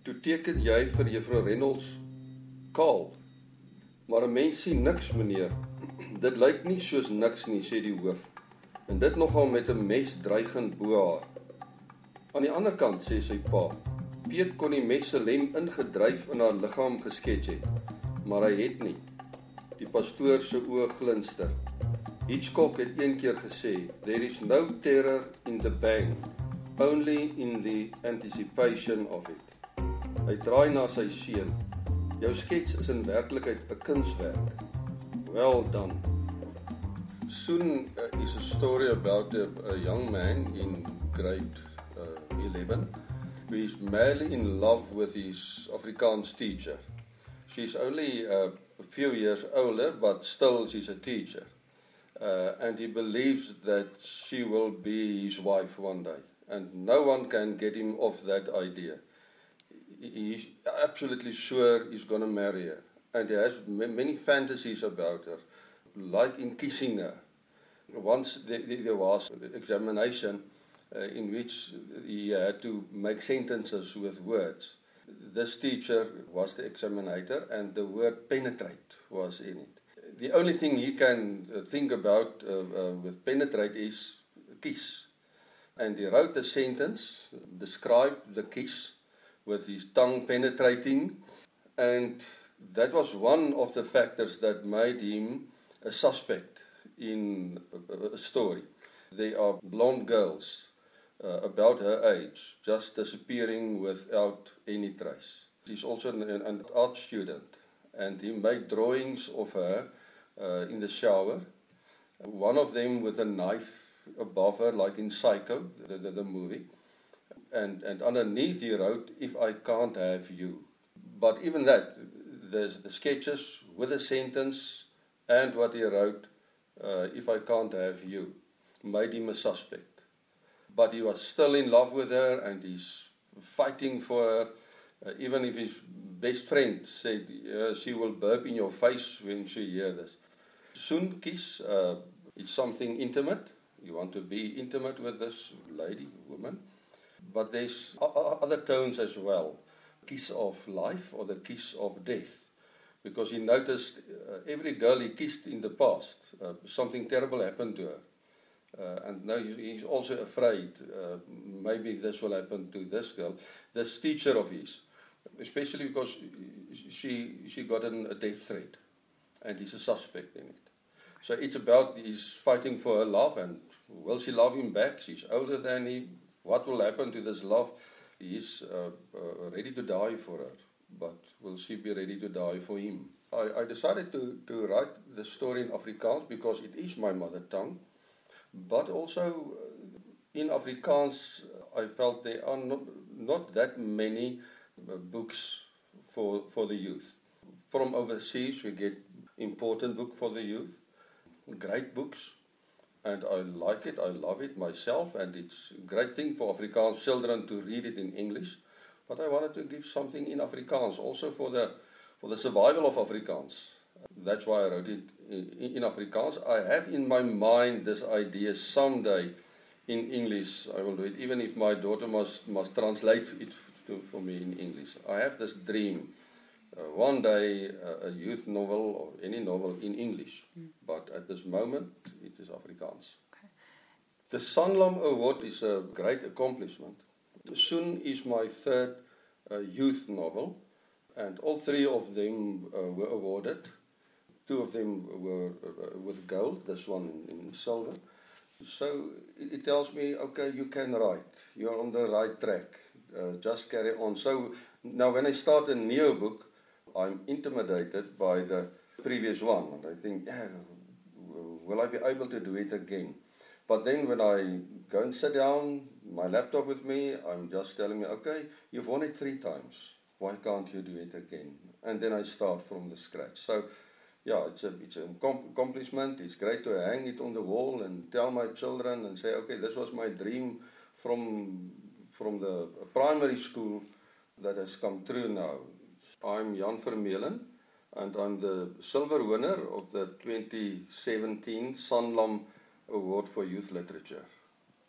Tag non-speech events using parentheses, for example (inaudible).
Toe teken jy vir juffrou Reynolds kaal. Maar 'n mens sien niks, meneer. (clears throat) Dit lyk nie soos niks nie, sê die hoof. En dit nogal met 'n mes dreigend bo haar. Aan die ander kant sê sy pa, Piet kon die mes se lem ingedryf in haar liggaam geskets het, maar hy het nie. Die pastoor se oë glinster. Hitchcock het eendag gesê, "There is no terror in the bang, only in the anticipation of it." Hy draai na sy seun. Jou skets is in werklikheid 'n kunswerk. Well done. Soon uh, is a story about a, a young man in grade uh, 11 who is madly in love with his Afrikaans teacher. She's only uh, a few years older, but still she's a teacher. Uh, and he believes that she will be his wife one day. And no one can get him off that idea. He's absolutely sure he's going to marry her. And he has many fantasies about her, like in kissing her. Once there was an examination uh, in which he had to make sentences with words. This teacher was the examinator, and the word penetrate was in it. The only thing he can uh, think about uh, uh, with penetrate is kiss. And he wrote the sentence, described the kiss with his tongue penetrating, and that was one of the factors that made him a suspect in a story. They are blonde girls uh, about her age, just disappearing without any trace. She's also an, an art student, and he made drawings of her uh, in the shower. One of them with a knife above her, like in Psycho, the, the, the movie. And, and underneath he wrote, If I can't have you. But even that, there's the sketches with a sentence and what he wrote, uh, If I can't have you, made him a suspect. but he was still in love with her and he's fighting for her. Uh, even if his best friend said uh, she will burp in your face when she hears this. Soon kiss, uh, it's something intimate. You want to be intimate with this lady, woman. But there's other tones as well. Kiss of life or the kiss of death. Because he noticed uh, every girl he kissed in the past, uh, something terrible happened to her. Uh, and now he's also afraid uh, maybe this will happen to this girl, this teacher of his, especially because she she got an, a death threat, and he's a suspect in it. So it's about he's fighting for her love, and will she love him back? She's older than him. What will happen to this love? He's uh, uh, ready to die for her, but will she be ready to die for him? I, I decided to, to write the story in Afrikaans because it is my mother tongue. but also uh, in Afrikaans I felt there are not not that many uh, books for for the youth from overseas we get important book for the youth great books and I like it I love it myself and it's a great thing for Afrikaans children to read it in English but I wanted to give something in Afrikaans also for the for the survival of Afrikaans that's why I wrote it in, in Afrikaans. I have in my mind this idea someday in English I will do it, even if my daughter must, must translate it to, for me in English. I have this dream. Uh, one day uh, a youth novel or any novel in English, mm. but at this moment it is Afrikaans. Okay. The Sanlam Award is a great accomplishment. Soon is my third uh, youth novel, and all three of them uh, were awarded. Two of them were uh, with gold, this one in, in silver. So it tells me, okay, you can write. You're on the right track. Uh, just carry on. So now when I start a new book, I'm intimidated by the previous one. And I think, yeah, will I be able to do it again? But then when I go and sit down, my laptop with me, I'm just telling me, okay, you've won it three times. Why can't you do it again? And then I start from the scratch. So yeah, it's a it's an accomplishment. It's great to hang it on the wall and tell my children and say, okay, this was my dream from from the primary school that has come true now. I'm Jan Vermeulen and I'm the silver winner of the 2017 Sanlam Award for Youth Literature.